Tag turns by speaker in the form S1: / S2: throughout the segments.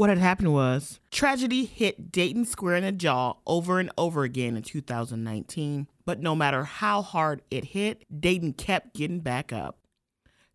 S1: What had happened was tragedy hit Dayton Square in the jaw over and over again in 2019, but no matter how hard it hit, Dayton kept getting back up.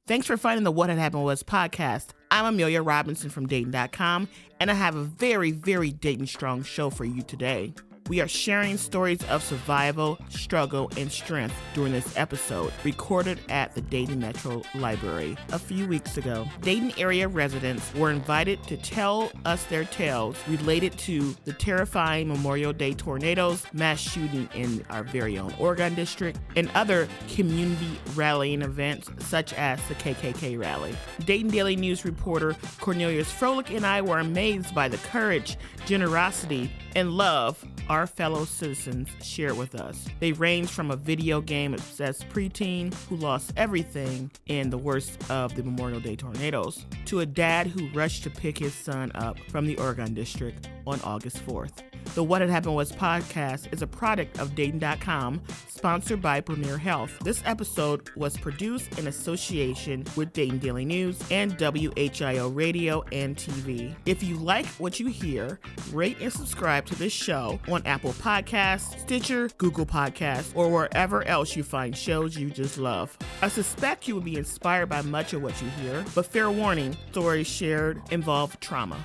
S1: Thanks for finding the What Had Happened Was podcast. I'm Amelia Robinson from Dayton.com, and I have a very, very Dayton strong show for you today. We are sharing stories of survival, struggle, and strength during this episode, recorded at the Dayton Metro Library a few weeks ago. Dayton area residents were invited to tell us their tales related to the terrifying Memorial Day tornadoes, mass shooting in our very own Oregon district, and other community rallying events such as the KKK rally. Dayton Daily News reporter Cornelius Frolik and I were amazed by the courage, generosity, and love our fellow citizens shared with us. They range from a video game obsessed preteen who lost everything in the worst of the Memorial Day tornadoes to a dad who rushed to pick his son up from the Oregon District on August 4th. The What Had Happened Was podcast is a product of Dayton.com, sponsored by Premier Health. This episode was produced in association with Dayton Daily News and WHIO Radio and TV. If you like what you hear, rate and subscribe to this show on Apple Podcasts, Stitcher, Google Podcasts, or wherever else you find shows you just love. I suspect you will be inspired by much of what you hear, but fair warning stories shared involve trauma.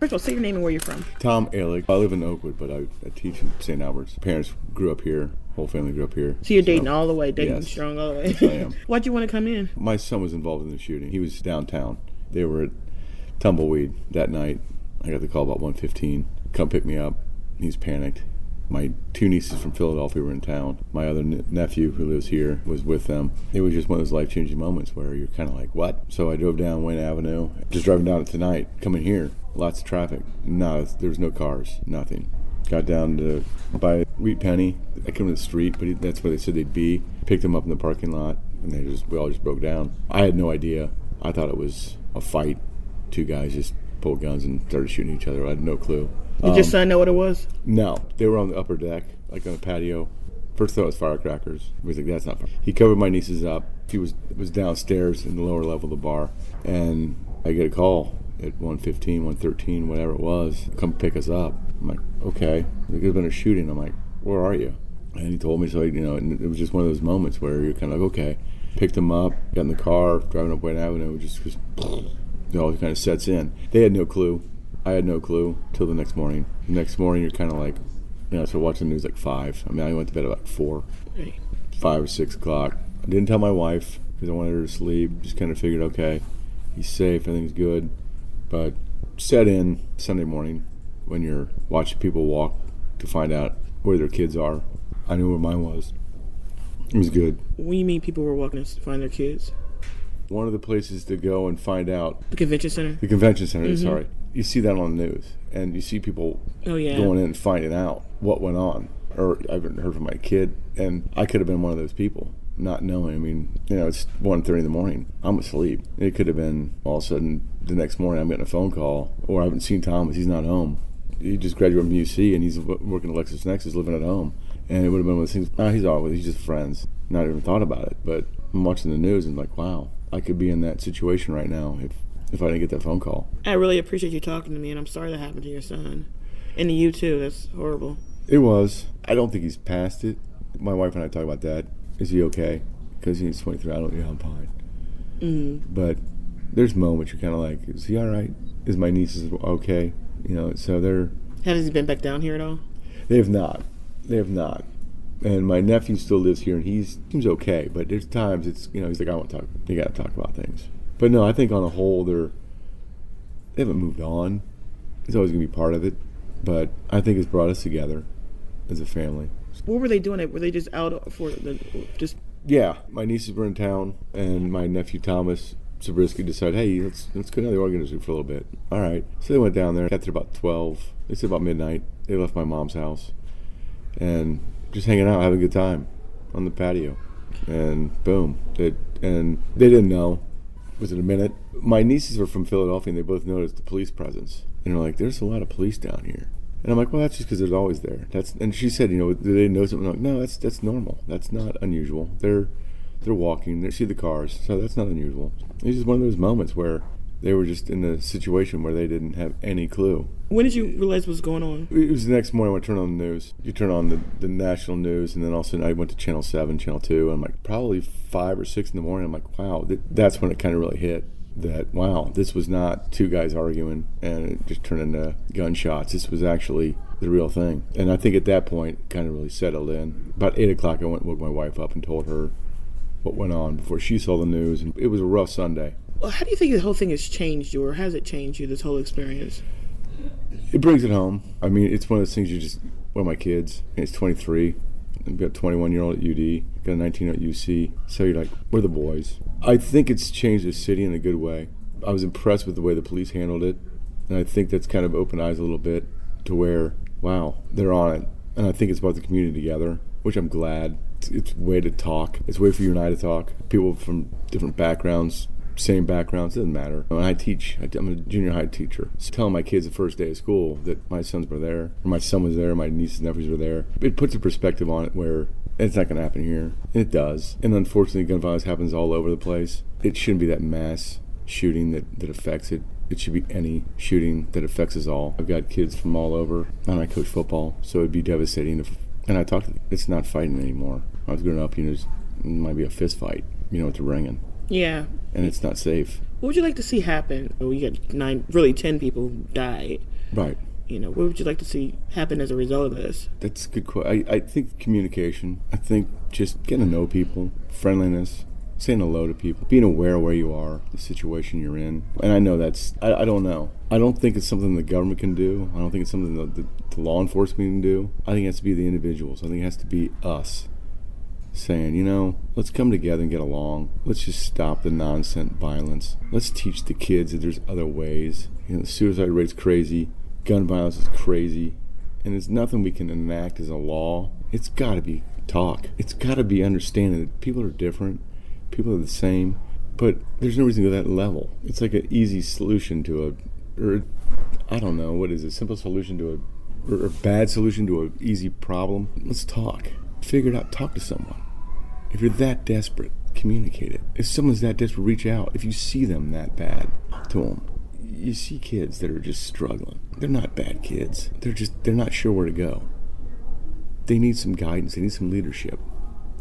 S1: First of all, say your name and where you're from.
S2: Tom Ehrlich. I live in Oakwood, but I, I teach in St. Albert's. Parents grew up here. Whole family grew up here.
S1: So you're Dayton all the way, Dayton
S2: Yes.
S1: strong all the way.
S2: Yes, I am.
S1: Why'd you want to come in?
S2: My son was involved in the shooting. He was downtown. They were at Tumbleweed that night. I got the call about 1:15. Come pick me up. He's panicked. My two nieces from Philadelphia were in town. My other ne- nephew, who lives here, was with them. It was just one of those life-changing moments where you're kind of like, "What?" So I drove down Wayne Avenue, just driving down it tonight, coming here. Lots of traffic. No, there was no cars. Nothing. Got down to by Wheat Penny. I came to the street, but that's where they said they'd be. Picked them up in the parking lot, and they just we all just broke down. I had no idea. I thought it was a fight. Two guys just pulled guns and started shooting each other. I had no clue.
S1: Did your um, son know what it was?
S2: No, they were on the upper deck, like on the patio. First thought was firecrackers. He was like, "That's not." Fire. He covered my nieces up. He was was downstairs in the lower level of the bar, and I get a call at 1:15, 1:13, whatever it was. Come pick us up. I'm like, "Okay." There's been a shooting. I'm like, "Where are you?" And he told me so. You know, and it was just one of those moments where you're kind of like, "Okay." Picked him up, got in the car, driving up Wayne Avenue. Just, just it all kind of sets in. They had no clue. I had no clue till the next morning. The next morning, you're kind of like, you know, so watching the news like five. I mean, I went to bed at like four, five or six o'clock. I didn't tell my wife because I wanted her to sleep. Just kind of figured, okay, he's safe, everything's good. But set in Sunday morning when you're watching people walk to find out where their kids are. I knew where mine was. It was good.
S1: What do you mean people were walking to find their kids?
S2: One of the places to go and find out
S1: The convention center?
S2: the convention center. Sorry, you see that on the news, and you see people
S1: Oh, yeah.
S2: going in and finding out what went on. Or I haven't heard from my kid, and I could have been one of those people, not knowing. I mean, you know, it's 1.30 in the morning. I'm asleep. It could have been all of a sudden the next morning I'm getting a phone call, or I haven't seen Thomas. He's not home. He just graduated from UC, and he's working at LexisNexis, living at home. And it would have been one of those things. Ah, he's all with. He's just friends. Not even thought about it. But I'm watching the news and like, wow, I could be in that situation right now if if I didn't get that phone call.
S1: I really appreciate you talking to me, and I'm sorry that happened to your son. And to you, too. That's horrible.
S2: It was. I don't think he's past it. My wife and I talk about that. Is he okay? Because he's 23. I don't know. I'm fine.
S1: Mm.
S2: But there's moments you're kind of like, is he all right? Is my niece okay? You know. So they're
S1: Has he been back down here at all?
S2: they have not. They have not. And my nephew still lives here, and he seems okay. But there's times it's you know he's like I want to talk. You got to talk about things. But no, I think on a whole they're they haven't moved on. It's always gonna be part of it. But I think it's brought us together as a family.
S1: What were they doing? It were they just out for the just?
S2: Yeah, my nieces were in town, and my nephew Thomas Zabriskie decided, hey, let's let's go down to the Zoo for a little bit. All right, so they went down there. Got there about twelve. They said about midnight. They left my mom's house, and just hanging out, having a good time on the patio. And boom, it and they didn't know. Was it a minute? My nieces were from Philadelphia, and they both noticed the police presence. And they're like, "There's a lot of police down here." And I'm like, "Well, that's just because there's always there." That's and she said, "You know, they know something?" I'm like, no, that's that's normal. That's not unusual. They're they're walking. They see the cars, so that's not unusual. It's just one of those moments where They were just in a situation where they didn't have any clue.
S1: When did you realize what was going on?
S2: It was the next morning when I turned on the news. You turn on the, the national news, and then all of a sudden I went to Channel 7, Channel 2, and I'm like, probably 5 or 6 in the morning. I'm like, wow, th- that's when it kind of really hit that, wow, this was not two guys arguing and it just turned into gunshots. This was actually the real thing. And I think at that point, it kind of really settled in. About 8 o'clock, I went and woke my wife up and told her what went on before she saw the news. And it was a rough Sunday.
S1: Well, how do you think the whole thing has changed you, or has it changed you, this whole experience?
S2: It brings it home. I mean, it's one of those things you just, one of my kids, he's 23. I've got a 21 year old at UD, got a 19 at UC. So you're like, we're the boys. I think it's changed the city in a good way. I was impressed with the way the police handled it. And I think that's kind of opened eyes a little bit to where, wow, they're on it. And I think it's brought the community together, which I'm glad. It's, it's way to talk. It's a way for you and I to talk. People from different backgrounds, same backgrounds, it doesn't matter. When I teach, I'm a junior high teacher. So telling my kids the first day of school that my sons were there, or my son was there, my nieces and nephews were there, it puts a perspective on it where it's not going to happen here. And it does. And unfortunately, gun violence happens all over the place. It shouldn't be that mass shooting that, that affects it. It should be any shooting that affects us all. I've got kids from all over, and I coach football, so it'd be devastating if. And I talked. It's not fighting anymore. I was growing up, you know, it might be a fist fight. You know what they're bringing,
S1: Yeah.
S2: and it's not safe.
S1: What would you like to see happen? Well, you got nine, really ten people die.
S2: Right.
S1: You know, what would you like to see happen as a result of this?
S2: That's a good question. I, I think communication. I think just getting to know people, friendliness, saying hello to people, being aware of where you are, the situation you're in. And I know that's, I, I don't know. I don't think it's something the government can do. I don't think it's something that the, the law enforcement can do. I think it has to be the individuals. I think it has to be us saying, you know, let's come together and get along. Let's just stop the nonsense violence. Let's teach the kids that there's other ways. You know, the suicide rate's crazy, gun violence is crazy, and there's nothing we can enact as a law. It's got to be talk. It's got to be understanding that people are different, people are the same, but there's no reason to go that level. It's like an easy solution to a, or I don't know, what is it? Simple solution to a, or a bad solution to an easy problem. Let's talk. Figure it out. Talk to someone. If you're that desperate, communicate it. If someone's that desperate, reach out. If you see them that bad, talk to them. You see kids that are just struggling. They're not bad kids. They're just they're not sure where to go. They need some guidance. They need some leadership.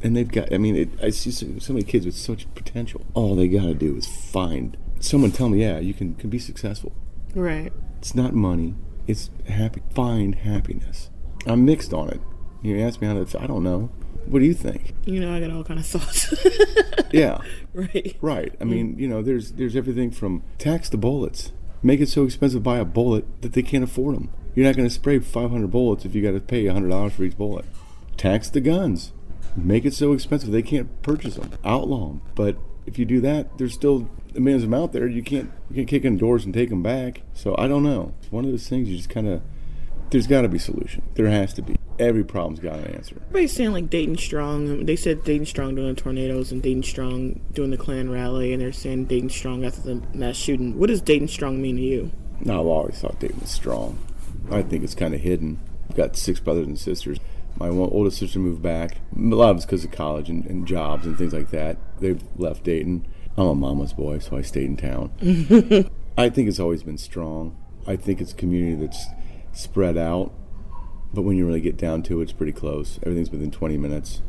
S2: And they've got. I mean, it, I see so, so many kids with such potential. All they got to do is find someone. Tell me, yeah, you can can be successful.
S1: Right.
S2: It's not money. It's happy. Find happiness. I'm mixed on it. You ask me how to. I don't know. What do you think?
S1: You know, I got all kind of thoughts.
S2: Yeah.
S1: right.
S2: Right. I mean, mm. you know, there's there's everything from tax the bullets. Make it so expensive to buy a bullet that they can't afford them. You're not going to spray 500 bullets if you got to pay $100 for each bullet. Tax the guns. Make it so expensive they can't purchase them. Outlaw them. But if you do that, there's still millions of them out there. You can't you can't kick in doors and take them back. So I don't know. It's one of those things you just kind of. There's got to be a solution. There has to be. Every problem's got an answer.
S1: Everybody's saying like Dayton Strong. um, They said Dayton Strong doing the tornadoes and Dayton Strong doing the Klan rally, and they're saying Dayton Strong after the mass shooting. What does Dayton Strong mean to you?
S2: No, I've always thought Dayton was strong. I think it's kind of hidden. I've got six brothers and sisters. My oldest sister moved back. A lot of it's because of college and, and jobs and things like that. They've left Dayton. I'm a mama's boy, so I stayed in town. I think it's always been strong. I think it's a community that's spread out, but when you really get down to it, it's pretty close. Everything's within 20 minutes.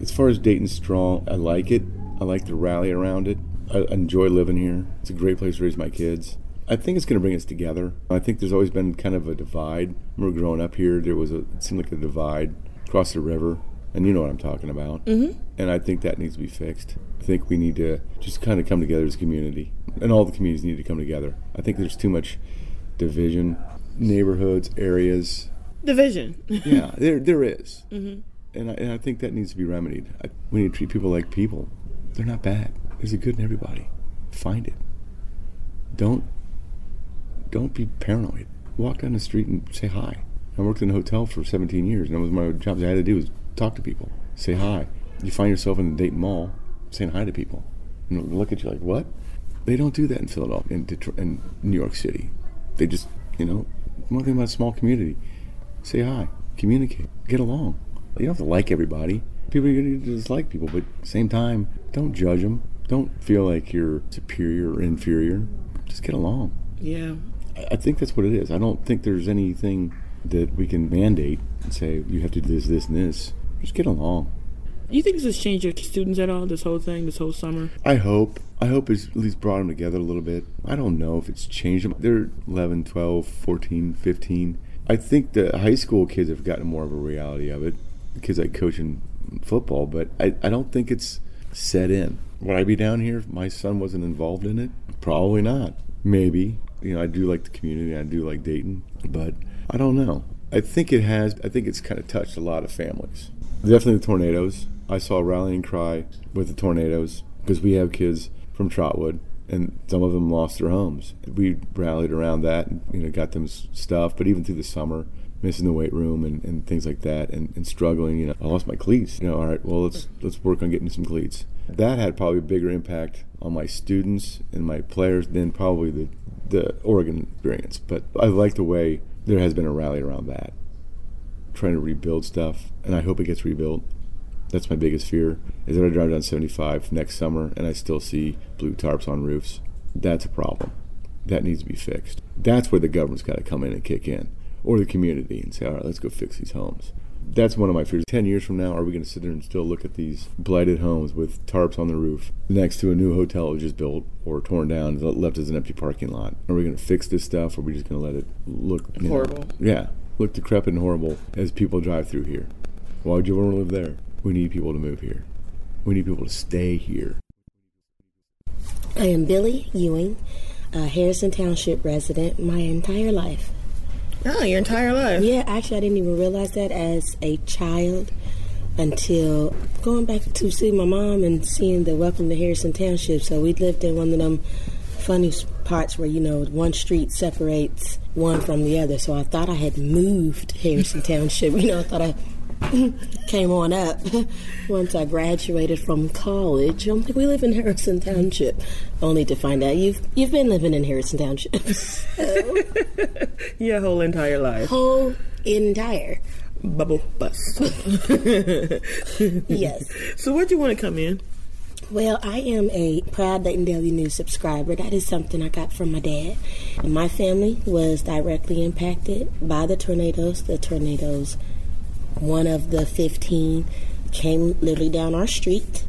S2: As far as Dayton strong, I like it. I like the rally around it. I enjoy living here. It's a great place to raise my kids. I think it's going to bring us together. I think there's always been kind of a divide. When we were growing up here, there was a it seemed like a divide across the river, and you know what I'm talking about. Mm-hmm. And I think that needs to be fixed. I think we need to just kind of come together as a community, and all the communities need to come together. I think there's too much division, neighborhoods, areas.
S1: Division.
S2: Yeah, there there is. Mm-hmm. And, I, and I think that needs to be remedied. I, we need to treat people like people. They're not bad. There's a good in everybody. Find it. Don't don't be paranoid. Walk down the street and say hi. I worked in a hotel for 17 years, and that was my job. Jobs I had to do was talk to people, say hi. You find yourself in the Dayton Mall saying hi to people, and look at you like, "What?" They don't do that in Philadelphia, in Detroit, in New York City. They just, you know, one thing about a small community: say hi, communicate, get along. You don't have to like everybody. People are going to dislike people, but at the same time, don't judge them. Don't feel like you're superior or inferior. just get along.
S1: Yeah.
S2: I- I think that's what it is. I don't think there's anything that we can mandate and say you have to do this, this, and this. Just get along.
S1: You think this has changed your students at all? This whole thing, this whole summer.
S2: I hope. I hope it's at least brought them together a little bit. I don't know if it's changed them. They're 11, 12, 14, 15. I think the high school kids have gotten more of a reality of it. because I coach in football, but I, I don't think it's set in. Would I be down here if my son wasn't involved in it? Probably not. Maybe. You know, I do like the community. I do like Dayton, but I don't know. I think it has. I think it's kind of touched a lot of families. Definitely the tornadoes. I saw a rallying cry with the tornadoes because we have kids from Trotwood, and some of them lost their homes. We rallied around that, and you know, got them stuff. But even through the summer, missing the weight room and, and things like that, and, and struggling. You know, I lost my cleats. You know, all right, well let's let's work on getting some cleats. That had probably a bigger impact on my students and my players than probably the the Oregon experience. But I like the way there has been a rally around that, trying to rebuild stuff, and I hope it gets rebuilt. That's my biggest fear is that I drive down 75 next summer and I still see blue tarps on roofs. That's a problem. That needs to be fixed. That's where the government's got to come in and kick in, or the community, and say, all right, let's go fix these homes. That's one of my fears. Ten years from now, are we going to sit there and still look at these blighted homes with tarps on the roof next to a new hotel that was just built or torn down, and left as an empty parking lot? Are we going to fix this stuff, or are we just going to let it look you know,
S1: Horrible.
S2: yeah, look decrepit and horrible as people drive through here? Why would you want to live there? We need people to move here. We need people to stay here.
S3: I am Billy Ewing, a Harrison Township resident my entire life.
S1: Oh, your entire life.
S3: Yeah, actually, I didn't even realize that as a child until going back to see my mom and seeing the Welcome to Harrison Township. So we lived in one of them funny parts where, you know, one street separates one from the other. So I thought I had moved Harrison Township. You know, I thought I came on up once I graduated from college. I'm like, we live in Harrison Township, only to find out you've you've been living in Harrison Township
S1: Your whole entire life.
S3: whole entire.
S1: Bubble bust.
S3: Yes.
S1: so where'd you want to come in?
S3: Well, I am a proud Dayton Daily News subscriber. That is something I got from my dad. And my family was directly impacted by the tornadoes. The tornadoes, one of the 15, came literally down our street.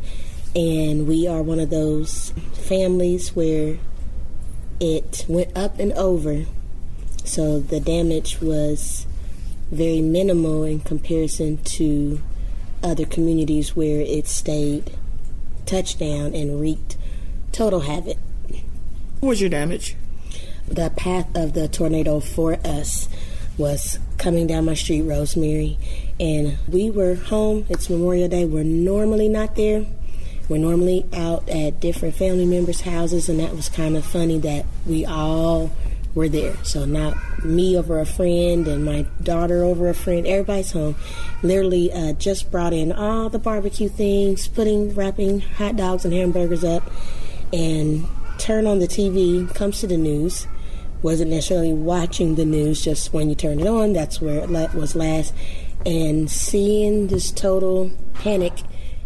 S3: And we are one of those families where it went up and over. So the damage was very minimal in comparison to other communities where it stayed touchdown and wreaked total havoc.
S1: What was your damage?
S3: The path of the tornado for us was coming down my street, Rosemary, and we were home. It's Memorial Day. We're normally not there. We're normally out at different family members' houses, and that was kind of funny that we all were there. So not me over a friend and my daughter over a friend. Everybody's home. Literally uh, just brought in all the barbecue things, putting wrapping hot dogs and hamburgers up, and turn on the TV. Comes to the news. Wasn't necessarily watching the news. Just when you turn it on, that's where it was last. And seeing this total panic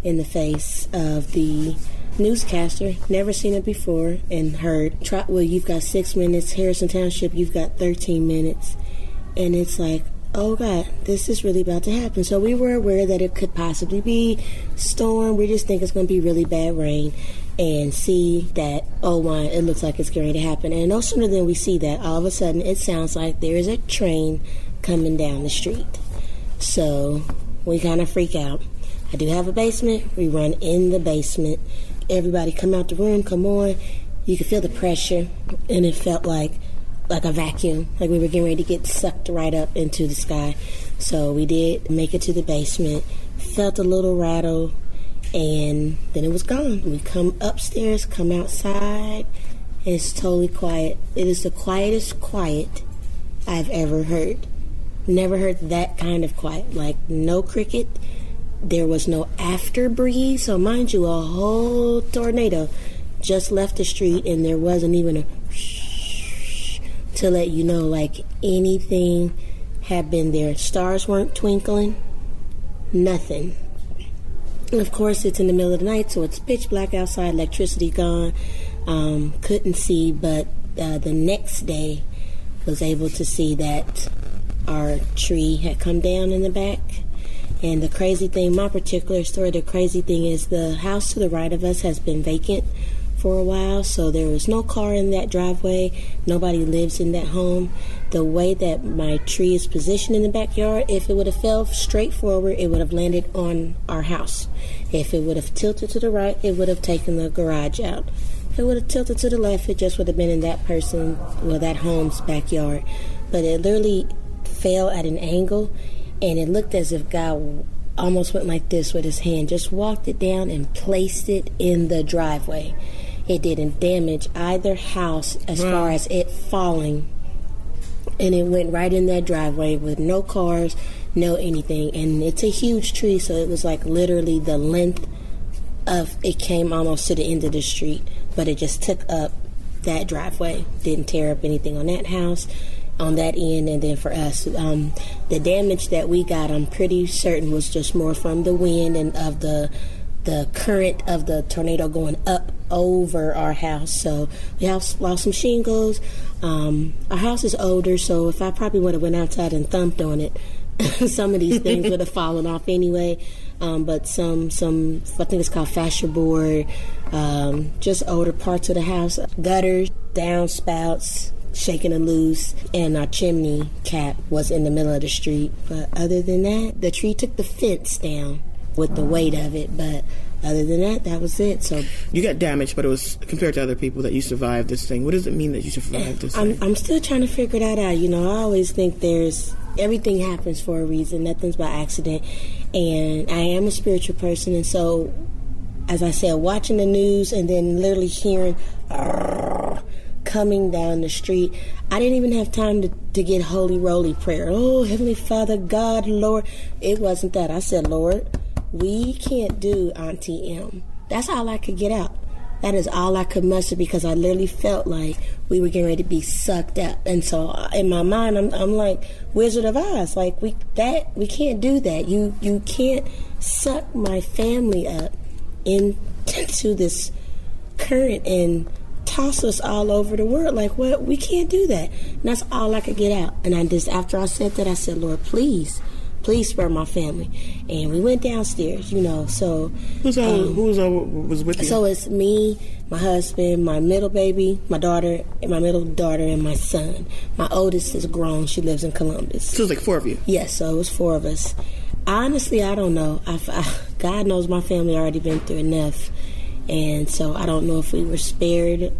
S3: in the face of the newscaster, never seen it before, and heard, Trotwood, you've got six minutes, Harrison Township, you've got 13 minutes. And it's like, oh God, this is really about to happen. So we were aware that it could possibly be storm. We just think it's going to be really bad rain. And see that, oh my, it looks like it's going to happen. And no sooner than we see that, all of a sudden it sounds like there is a train coming down the street. So we kind of freak out. I do have a basement. We run in the basement. Everybody come out the room, come on. You could feel the pressure, and it felt like like a vacuum, like we were getting ready to get sucked right up into the sky. So we did make it to the basement. Felt a little rattle, and then it was gone. We come upstairs, come outside, and it's totally quiet. It is the quietest quiet I've ever heard. Never heard that kind of quiet. Like no cricket. There was no after breeze. So mind you, a whole tornado just left the street, and there wasn't even a to let you know like anything had been there. Stars weren't twinkling. Nothing. Of course, it's in the middle of the night, so it's pitch black outside. Electricity gone. Um, couldn't see, but uh, the next day was able to see that our tree had come down in the back. And the crazy thing, my particular story, the crazy thing is the house to the right of us has been vacant for a while, so there was no car in that driveway. Nobody lives in that home. The way that my tree is positioned in the backyard, if it would have fell straight forward, it would have landed on our house. If it would have tilted to the right, it would have taken the garage out. If it would have tilted to the left, it just would have been in that person, well, that home's backyard. But it literally fell at an angle, and it looked as if God almost went like this with his hand, just walked it down and placed it in the driveway. It didn't damage either house as far as it falling. And it went right in that driveway with no cars, no anything. And it's a huge tree, so it was like literally the length of it came almost to the end of the street, but it just took up that driveway. Didn't tear up anything on that house, on that end, and then for us, um, the damage that we got, I'm pretty certain was just more from the wind and of the the current of the tornado going up over our house. So we have lost some shingles. Um, our house is older, so if I probably would have went outside and thumped on it, some of these things would have fallen off anyway. Um, but some, some I think it's called fascia board, um, just older parts of the house, gutters, downspouts, shaking and loose, and our chimney cap was in the middle of the street. But other than that, the tree took the fence down with the weight of it, but other than that, that was it. So
S1: you got damaged, but it was compared to other people that you survived this thing. What does it mean that you survived this
S3: I'm,
S1: thing?
S3: I'm still trying to figure that out. You know, I always think there's everything happens for a reason. Nothing's by accident, and I am a spiritual person, and so as I said, watching the news and then literally hearing coming down the street, I didn't even have time to, to get holy roly prayer. Oh, Heavenly Father, God, Lord. It wasn't that. I said, Lord, we can't do Auntie Em. That's all I could get out. That is all I could muster because I literally felt like we were getting ready to be sucked up. And so uh, in my mind, I'm, I'm like Wizard of Oz. Like we that we can't do that. You you can't suck my family up into this current and toss us all over the world. Like what? We can't do that. And that's all I could get out. And I just after I said that, I said, Lord, please please spare my family. And we went downstairs, you know. So
S1: who's all, um, who's all was with you?
S3: So it's me, my husband, my middle baby, my daughter, and my middle daughter, and my son. My oldest is grown; she lives in Columbus.
S1: So it's like four of you.
S3: Yes, so it was four of us. Honestly, I don't know. I, I, God knows my family already been through enough, and so I don't know if we were spared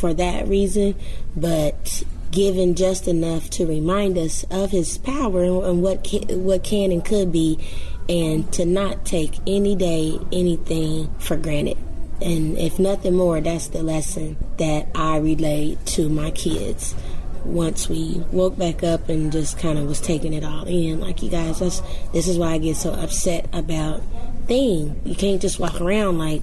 S3: for that reason. But given just enough to remind us of his power and what can, what can and could be and to not take any day anything for granted and if nothing more that's the lesson that i relayed to my kids once we woke back up and just kind of was taking it all in like you guys this is why i get so upset about thing you can't just walk around like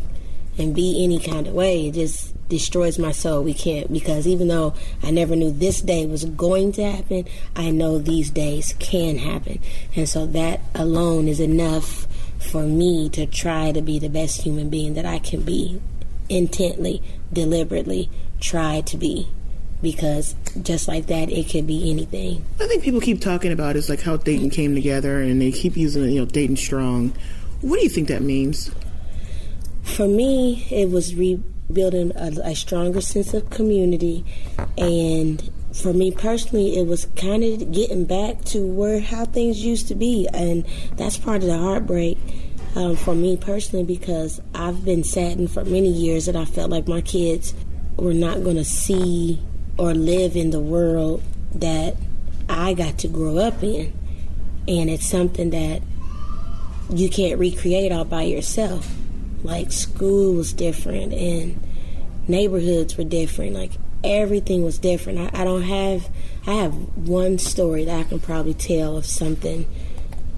S3: and be any kind of way it just destroys my soul. We can't because even though I never knew this day was going to happen, I know these days can happen. And so that alone is enough for me to try to be the best human being that I can be intently, deliberately try to be because just like that it could be anything.
S1: I think people keep talking about is like how Dayton came together and they keep using you know Dayton strong. What do you think that means?
S3: For me, it was rebuilding a, a stronger sense of community. And for me personally, it was kind of getting back to where how things used to be, and that's part of the heartbreak um, for me personally because I've been saddened for many years that I felt like my kids were not going to see or live in the world that I got to grow up in, and it's something that you can't recreate all by yourself. Like school was different and neighborhoods were different. Like everything was different. I, I don't have I have one story that I can probably tell of something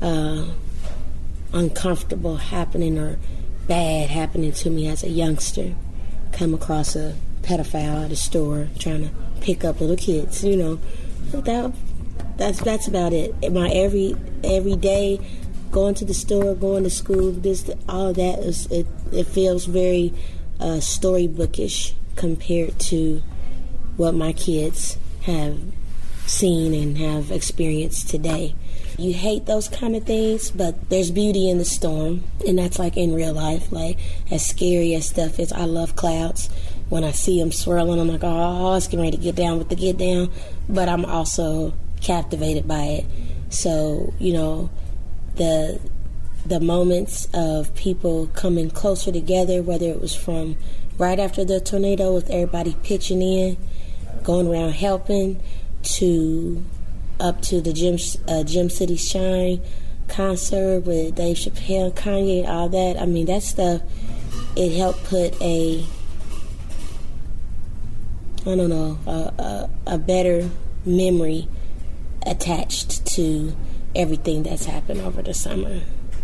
S3: uh, uncomfortable happening or bad happening to me as a youngster. Come across a pedophile at a store trying to pick up little kids, you know. That that's that's about it. My every every day going to the store, going to school, this all that is it, it feels very uh, storybookish compared to what my kids have seen and have experienced today. You hate those kind of things, but there's beauty in the storm, and that's like in real life. Like as scary as stuff is, I love clouds. When I see them swirling, I'm like, oh, it's getting ready to get down with the get down. But I'm also captivated by it. So you know, the the moments of people coming closer together, whether it was from right after the tornado with everybody pitching in, going around helping, to up to the Gem uh, Gem City Shine concert with Dave Chappelle, Kanye, all that. I mean, that stuff it helped put a I don't know a, a, a better memory attached to everything that's happened over the summer.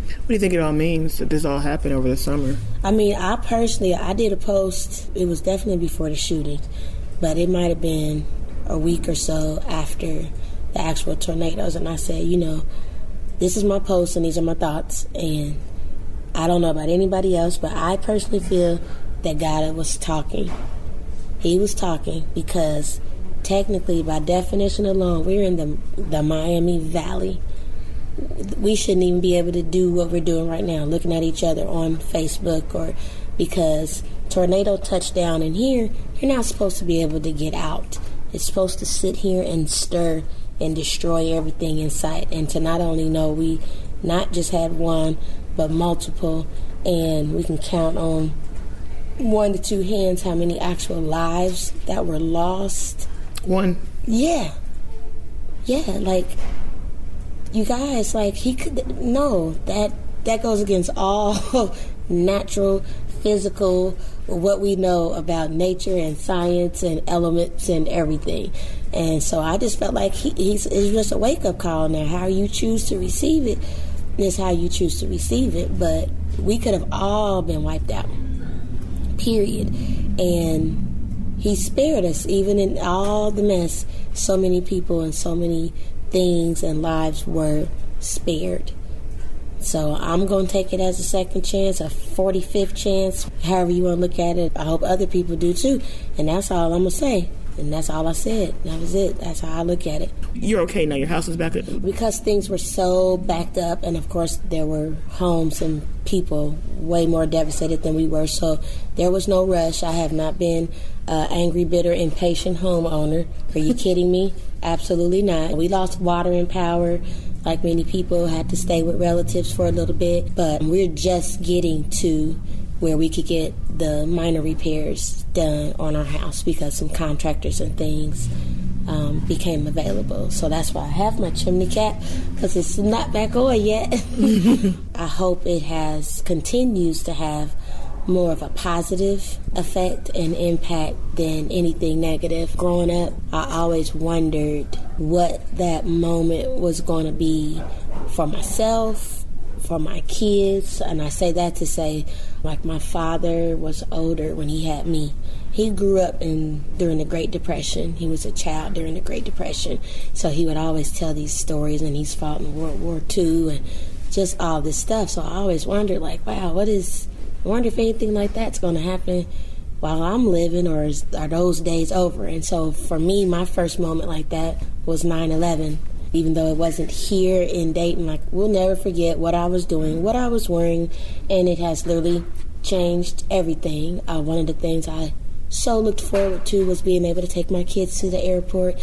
S1: What do you think it all means that this all happened over the summer?
S3: I mean, I personally, I did a post. It was definitely before the shooting, but it might have been a week or so after the actual tornadoes, and I said, you know, this is my post and these are my thoughts, and I don't know about anybody else, but I personally feel that God was talking. He was talking because technically, by definition alone, we're in the the Miami Valley. We shouldn't even be able to do what we're doing right now, looking at each other on Facebook or because tornado touchdown in here, you're not supposed to be able to get out. It's supposed to sit here and stir and destroy everything in sight. And to not only know we not just had one, but multiple, and we can count on one to two hands how many actual lives that were lost.
S1: One.
S3: Yeah. Yeah, like you guys, like he could no that that goes against all natural physical, what we know about nature and science and elements and everything. And so I just felt like he, he's it's just a wake up call now. How you choose to receive it is how you choose to receive it. But we could have all been wiped out, period. And he spared us, even in all the mess. So many people and so many things and lives were spared. So I'm going to take it as a second chance, a 45th chance, however you want to look at it. I hope other people do too. And that's all I'm going to say. And that's all I said. That was it. That's how I look at it.
S1: You're okay now. Your house is back up.
S3: Because things were so backed up, and of course, there were homes and people way more devastated than we were. So there was no rush. I have not been uh, angry, bitter, impatient homeowner. Are you kidding me? Absolutely not. We lost water and power like many people, had to stay with relatives for a little bit, but we're just getting to where we could get the minor repairs done on our house because some contractors and things um, became available. So that's why I have my chimney cap because it's not back on yet. I hope it has continues to have more of a positive effect and impact than anything negative. Growing up, I always wondered what that moment was going to be for myself, for my kids. And I say that to say, like, my father was older when he had me. He grew up in during the Great Depression. He was a child during the Great Depression, so he would always tell these stories. And he's fought in World War II and just all this stuff. So I always wondered, like, wow, what is I wonder if anything like that's going to happen while I'm living, or is, are those days over? And so for me, my first moment like that was 9 11. Even though it wasn't here in Dayton, like we'll never forget what I was doing, what I was wearing, and it has literally changed everything. Uh, one of the things I so looked forward to was being able to take my kids to the airport,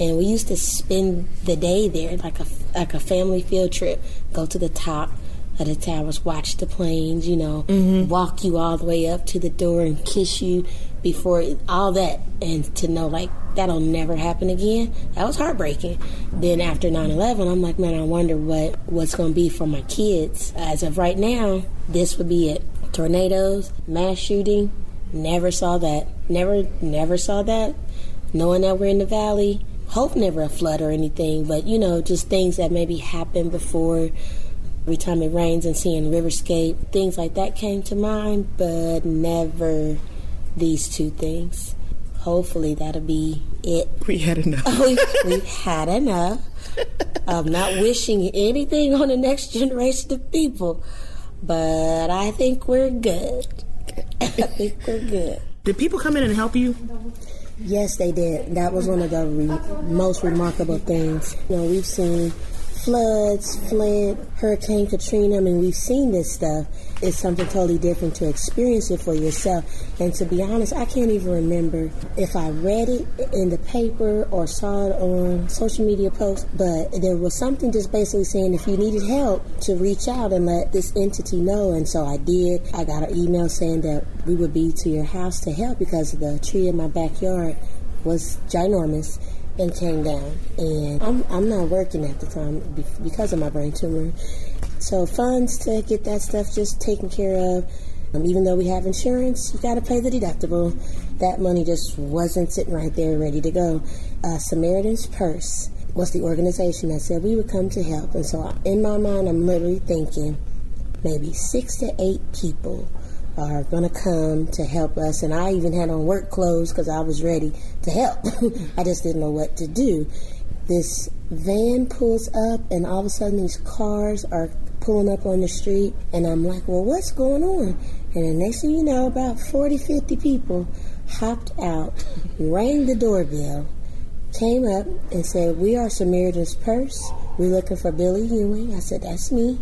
S3: and we used to spend the day there like a like a family field trip. Go to the top, of the towers, watch the planes, you know, mm-hmm. walk you all the way up to the door and kiss you before all that, and to know like that'll never happen again. That was heartbreaking. Then after 9/11, I'm like, man, I wonder what what's going to be for my kids. As of right now, this would be it. Tornadoes, mass shooting, never saw that. Never, never saw that. Knowing that we're in the valley, hope never a flood or anything, but you know, just things that maybe happened before Every time it rains and seeing riverscape, things like that came to mind, but never these two things. Hopefully that'll be it.
S1: We had enough.
S3: we, we've had enough of not wishing anything on the next generation of people. But I think we're good. I think we're good.
S1: Did people come in and help you?
S3: Yes, they did. That was one of the re- most remarkable things. You know, we've seen floods, Flint, Hurricane Katrina. I mean, we've seen this stuff. It's something totally different to experience it for yourself. And to be honest, I can't even remember if I read it in the paper or saw it on social media posts, but there was something just basically saying if you needed help to reach out and let this entity know. And so I did. I got an email saying that we would be to your house to help because the tree in my backyard was ginormous and came down. And I'm, I'm not working at the time because of my brain tumor. So funds to get that stuff just taken care of. Um, even though we have insurance, you got to pay the deductible. That money just wasn't sitting right there ready to go. Uh, Samaritan's Purse was the organization that said we would come to help. And so in my mind, I'm literally thinking maybe six to eight people are going to come to help us. And I even had on work clothes because I was ready to help. I just didn't know what to do. This van pulls up, and all of a sudden, these cars are pulling up on the street. And I'm like, well, what's going on? And the next thing you know, about 40, 50 people hopped out, rang the doorbell, came up, and said, We are Samaritan's Purse. We're looking for Billy Ewing. I said, That's me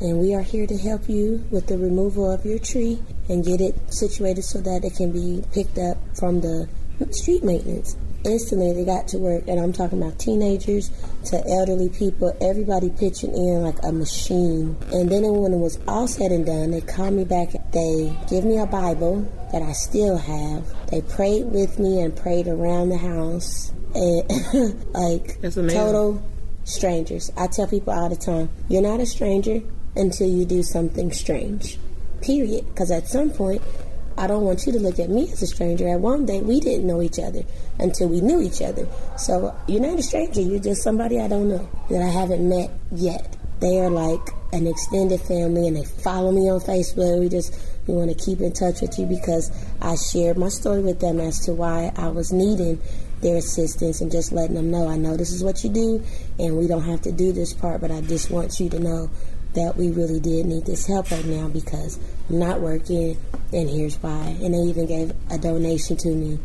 S3: and we are here to help you with the removal of your tree and get it situated so that it can be picked up from the street maintenance. Instantly, they got to work, and I'm talking about teenagers to elderly people, everybody pitching in like a machine. And then when it was all said and done, they called me back. They give me a Bible that I still have. They prayed with me and prayed around the house. And like total strangers. I tell people all the time, you're not a stranger until you do something strange. Period. Because at some point, I don't want you to look at me as a stranger. At one day, we didn't know each other until we knew each other. So you're not a stranger. You're just somebody I don't know that I haven't met yet. They are like an extended family, and they follow me on Facebook. We just we want to keep in touch with you because I shared my story with them as to why I was needing their assistance and just letting them know I know this is what you do, and we don't have to do this part, but I just want you to know that we really did need this help right now because I'm not working, and here's why. And they even gave a donation to me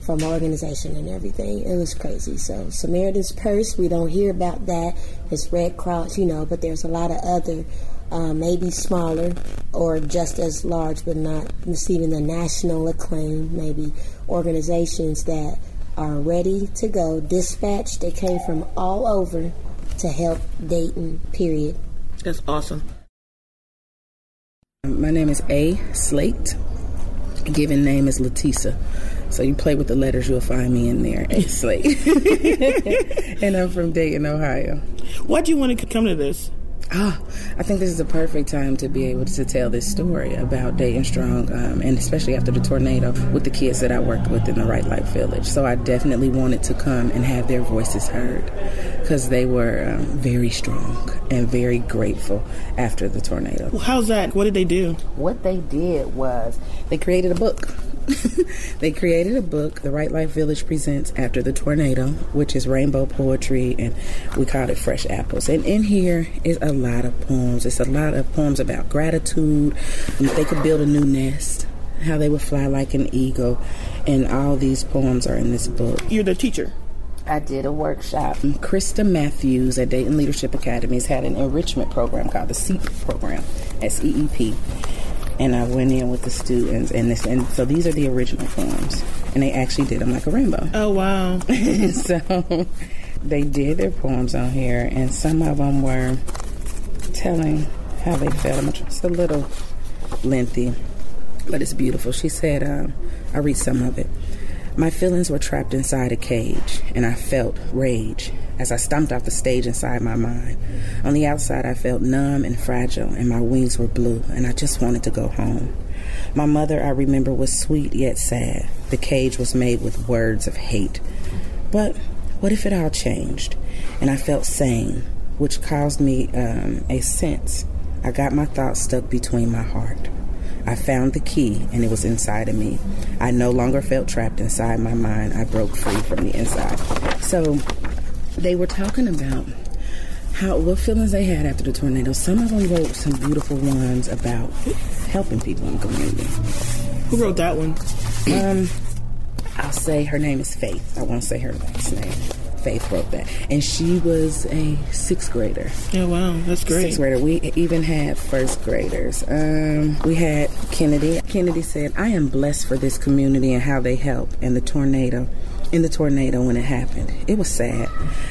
S3: from my organization and everything. It was crazy. So Samaritan's Purse, we don't hear about that. It's Red Cross, you know, but there's a lot of other, uh, maybe smaller or just as large, but not receiving the national acclaim, maybe organizations that are ready to go, dispatched. They came from all over to help Dayton, period.
S1: That's awesome.
S4: My name is A. Slate. Given name is Latisa. So you play with the letters, you'll find me in there. A. Slate. and I'm from Dayton, Ohio.
S1: Why do you want to come to this?
S4: Oh, I think this is a perfect time to be able to tell this story about Dayton Strong, um, and especially after the tornado with the kids that I worked with in the Right Life Village. So I definitely wanted to come and have their voices heard because they were um, very strong and very grateful after the tornado.
S1: Well, how's that? What did they do?
S4: What they did was they created a book. they created a book, The Right Life Village Presents After the Tornado, which is rainbow poetry, and we called it Fresh Apples. And in here is a lot of poems. It's a lot of poems about gratitude, they could build a new nest, how they would fly like an eagle, and all these poems are in this book.
S1: You're the teacher.
S4: I did a workshop. Mm, Krista Matthews at Dayton Leadership Academies had an enrichment program called the SEEP program, S E E P and I went in with the students, and this, and so these are the original poems, and they actually did them like a rainbow.
S1: Oh wow!
S4: so they did their poems on here, and some of them were telling how they felt. It's a little lengthy, but it's beautiful. She said, um, "I read some of it." My feelings were trapped inside a cage, and I felt rage as I stomped off the stage inside my mind. On the outside, I felt numb and fragile, and my wings were blue, and I just wanted to go home. My mother, I remember, was sweet yet sad. The cage was made with words of hate. But what if it all changed, and I felt sane, which caused me um, a sense. I got my thoughts stuck between my heart. I found the key and it was inside of me. I no longer felt trapped inside my mind. I broke free from the inside. So they were talking about how what feelings they had after the tornado. Some of them wrote some beautiful ones about helping people in the community.
S1: Who wrote that one?
S4: Um, I'll say her name is Faith. I won't say her last name. Faith wrote that. And she was a sixth grader.
S1: Oh, wow. That's great.
S4: Sixth grader. We even had first graders. Um, we had Kennedy. Kennedy said, I am blessed for this community and how they help and the tornado in the tornado when it happened. It was sad.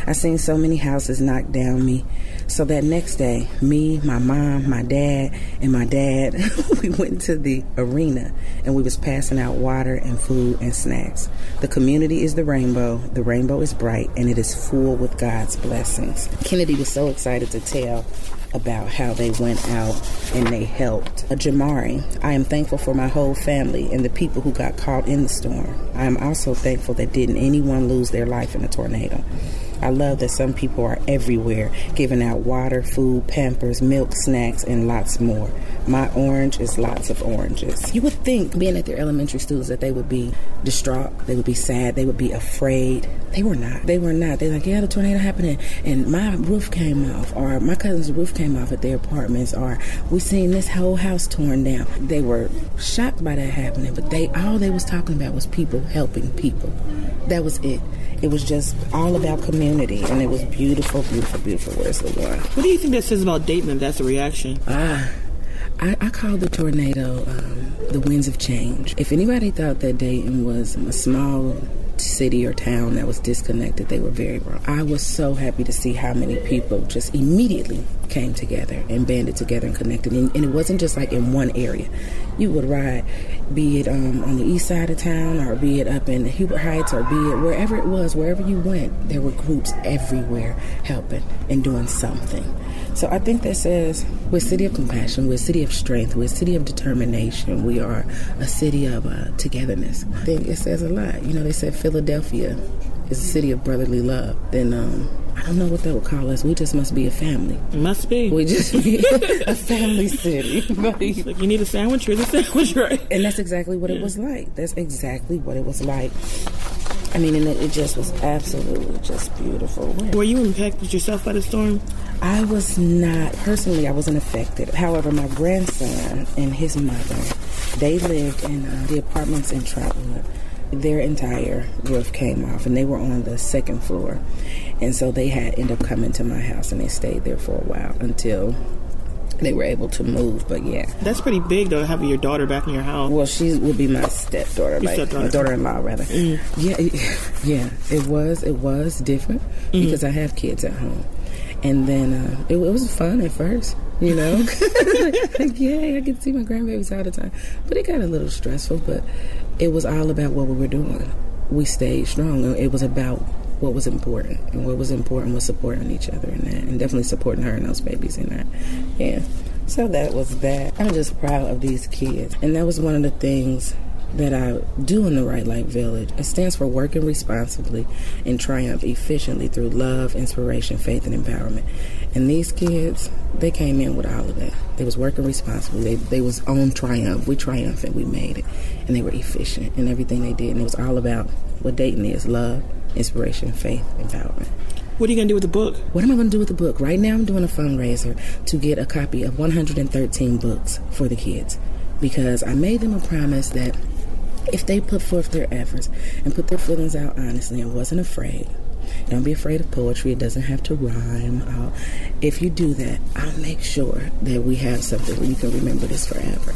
S4: I seen so many houses knocked down me. So that next day, me, my mom, my dad, and my dad, we went to the arena and we was passing out water and food and snacks. The community is the rainbow. The rainbow is bright and it is full with God's blessings. Kennedy was so excited to tell about how they went out and they helped. A Jamari, I am thankful for my whole family and the people who got caught in the storm. I am also thankful that didn't anyone lose their life in a tornado. I love that some people are everywhere giving out water, food, pampers, milk, snacks, and lots more. My orange is lots of oranges. You would think, being at their elementary schools, that they would be distraught, they would be sad, they would be afraid. They were not. They were not. They're like, yeah, the tornado happened, and my roof came off, or my cousin's roof came off at their apartments, or we seen this whole house torn down. They were shocked by that happening, but they all they was talking about was people helping people. That was it. It was just all about community, and it was beautiful, beautiful, beautiful. Where's the one?
S1: What do you think that says about Dayton? That's a reaction.
S4: Ah. I, I call the tornado um, the winds of change. If anybody thought that Dayton was a small city or town that was disconnected, they were very wrong. I was so happy to see how many people just immediately came together and banded together and connected. And, and it wasn't just like in one area. You would ride, be it um, on the east side of town or be it up in the Huber Heights or be it wherever it was, wherever you went, there were groups everywhere helping and doing something. So I think that says we're a city of compassion, we're a city of strength, we're a city of determination, we are a city of uh, togetherness. I think it says a lot. You know, they said Philadelphia is a city of brotherly love. Then um, I don't know what that would call us. We just must be a family.
S1: Must be.
S4: We just be a family city.
S1: like you need a sandwich, here's a sandwich, right?
S4: And that's exactly what yeah. it was like. That's exactly what it was like. I mean, and it, it, just was absolutely just beautiful.
S1: Were you impacted yourself by the storm?
S4: I was not personally. I wasn't affected. However, my grandson and his mother, they lived in uh, the apartments in Trotwood. Their entire roof came off, and they were on the second floor, and so they had ended up coming to my house, and they stayed there for a while until they were able to move. But yeah,
S1: that's pretty big though, having your daughter back in your house.
S4: Well, she would be my stepdaughter, like stepdaughter. my daughter-in-law rather. Mm. Yeah, it, yeah, it was it was different mm. because I have kids at home, and then uh, it, it was fun at first. You know, like, yeah, I could see my grandbabies all the time, but it got a little stressful. But it was all about what we were doing. We stayed strong. It was about what was important, and what was important was supporting each other in that, and definitely supporting her and those babies in that. Yeah. So that was that. I'm just proud of these kids, and that was one of the things that I do in the Right Life Village. It stands for working responsibly and triumph efficiently through love, inspiration, faith, and empowerment. And these kids, they came in with all of that. They was working responsibly. They they was on triumph. We triumphed and we made it. And they were efficient in everything they did. And it was all about what Dayton is: love, inspiration, faith, empowerment.
S1: What are you going to do with the book?
S4: What am I going to do with the book? Right now, I'm doing a fundraiser to get a copy of 113 books for the kids because I made them a promise that if they put forth their efforts and put their feelings out honestly and wasn't afraid, don't be afraid of poetry. It doesn't have to rhyme. I'll, if you do that, I'll make sure that we have something where you can remember this forever.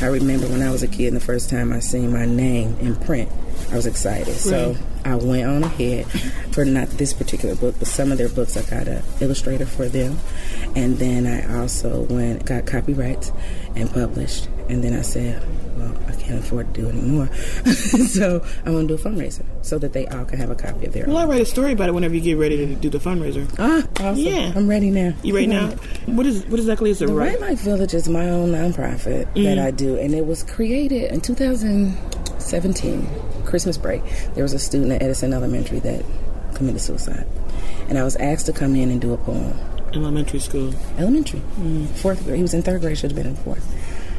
S4: I remember when I was a kid and the first time I seen my name in print, I was excited. Right. So I went on ahead for not this particular book, but some of their books. I got an illustrator for them, and then I also went got copyrights and published. And then I said, well, I can't afford to do it anymore, so I want to do a fundraiser so that they all can have a copy of their.
S1: Well, own. I write a story about it whenever you get ready to do the fundraiser.
S4: Ah, awesome. Yeah, I'm ready now.
S1: You ready now? What is what exactly is it?
S4: The
S1: right?
S4: Right Life Village is my own nonprofit mm. that I do, and it was created in 2017 Christmas break, there was a student at Edison Elementary that committed suicide. And I was asked to come in and do a poem.
S1: Elementary school.
S4: Elementary. Mm. Fourth grade. He was in third grade, should have been in fourth.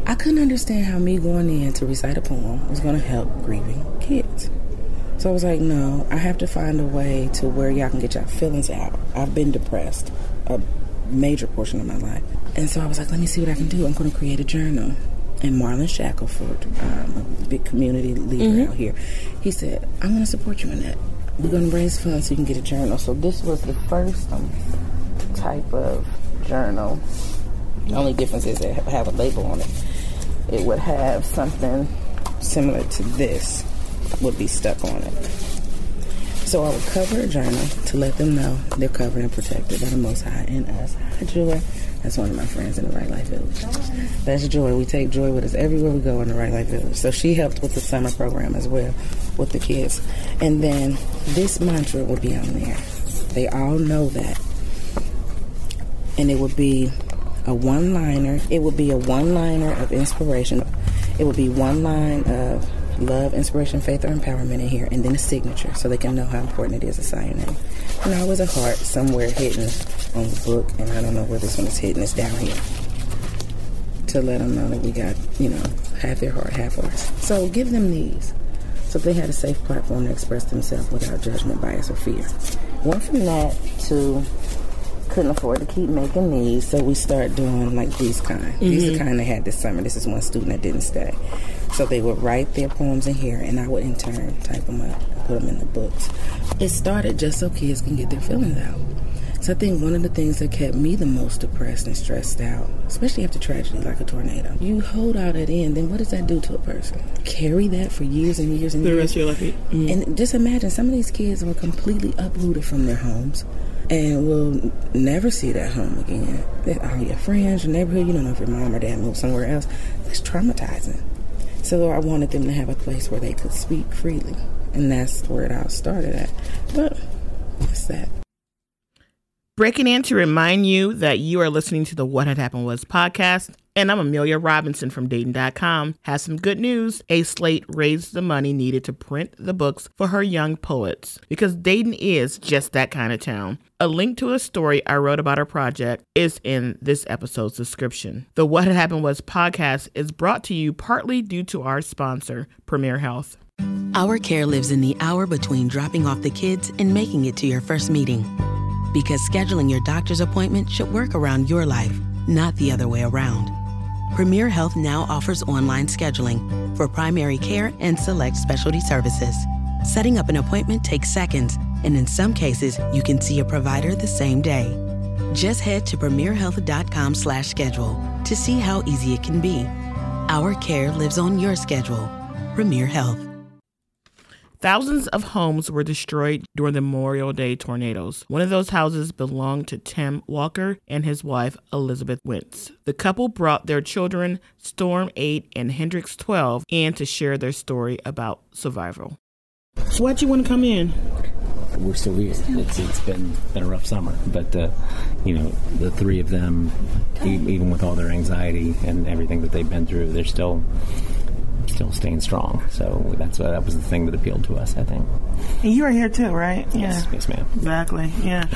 S4: I couldn't understand how me going in to recite a poem was going to help grieving kids. So I was like, no, I have to find a way to where y'all can get y'all feelings out. I've been depressed a major portion of my life. And so I was like, let me see what I can do. I'm going to create a journal and Marlon Shackelford, um, a big community leader
S3: Mm-hmm.
S4: out here, he said, I'm going to support you in that. We're going to raise funds so you can get a journal." So this was the first um, type of journal. The only difference is it have a label on it. It would have something similar to this would be stuck on it. So I would cover a journal to let them know they're covered and protected by the Most High and us. Hi, Joy. That's one of my friends in the Right Life Village. That's Joy. We take Joy with us everywhere we go in the Right Life Village. So she helped with the summer program as well with the kids. And then this mantra would be on there. They all know that. And it would be a one liner. It would be a one liner of inspiration. It would be one line of love, inspiration, faith, or empowerment in here, and then a signature so they can know how important it is to sign your name. And always a heart somewhere hidden on the book, and I don't know where this one is hidden. It's down here to let them know that we got, you know, half their heart, half ours. So give them these so they had a safe platform to express themselves without judgment, bias, or fear. Went from that to couldn't afford to keep making these, so we start doing like these kind. These are the kind they had this summer. This is one student that didn't stay. So they would write their poems in here, and I would in turn type them up and put them in the books. It started just so kids can get their feelings out. So I think one of the things that kept me the most depressed and stressed out, especially after tragedy like a tornado, you hold all that in, then what does that do to a person? Carry that for years and years and
S1: The
S4: years.
S1: rest of your life. Mm.
S4: And just imagine some of these kids were completely uprooted from their homes and will never see that home again. That all your friends, your neighborhood, you don't know if your mom or dad moved somewhere else. That's traumatizing. So I wanted them to have a place where they could speak freely. And that's where it all started at. But what's that?
S1: Breaking in to remind you that you are listening to the What Had Happened Was podcast. And I'm Amelia Robinson from Dayton.com. Has some good news. A Slate raised the money needed to print the books for her young poets because Dayton is just that kind of town. A link to a story I wrote about her project is in this episode's description. The What Happened Was podcast is brought to you partly due to our sponsor, Premier Health.
S5: Our care lives in the hour between dropping off the kids and making it to your first meeting. Because scheduling your doctor's appointment should work around your life, not the other way around. Premier Health now offers online scheduling for primary care and select specialty services. Setting up an appointment takes seconds, and in some cases, you can see a provider the same day. Just head to premierhealth.com/schedule to see how easy it can be. Our care lives on your schedule. Premier Health.
S1: Thousands of homes were destroyed during the Memorial Day tornadoes. One of those houses belonged to Tim Walker and his wife, Elizabeth Wentz. The couple brought their children, Storm 8 and Hendrix 12, in to share their story about survival. So, why'd you want to come in?
S6: we're still here. It's it's been been a rough summer, but uh, you know the three of them, even with all their anxiety and everything that they've been through, they're still still staying strong. So that's uh, that was the thing that appealed to us. I think.
S1: And you are here too, right?
S6: Yes, yes, ma'am.
S1: Exactly, yeah.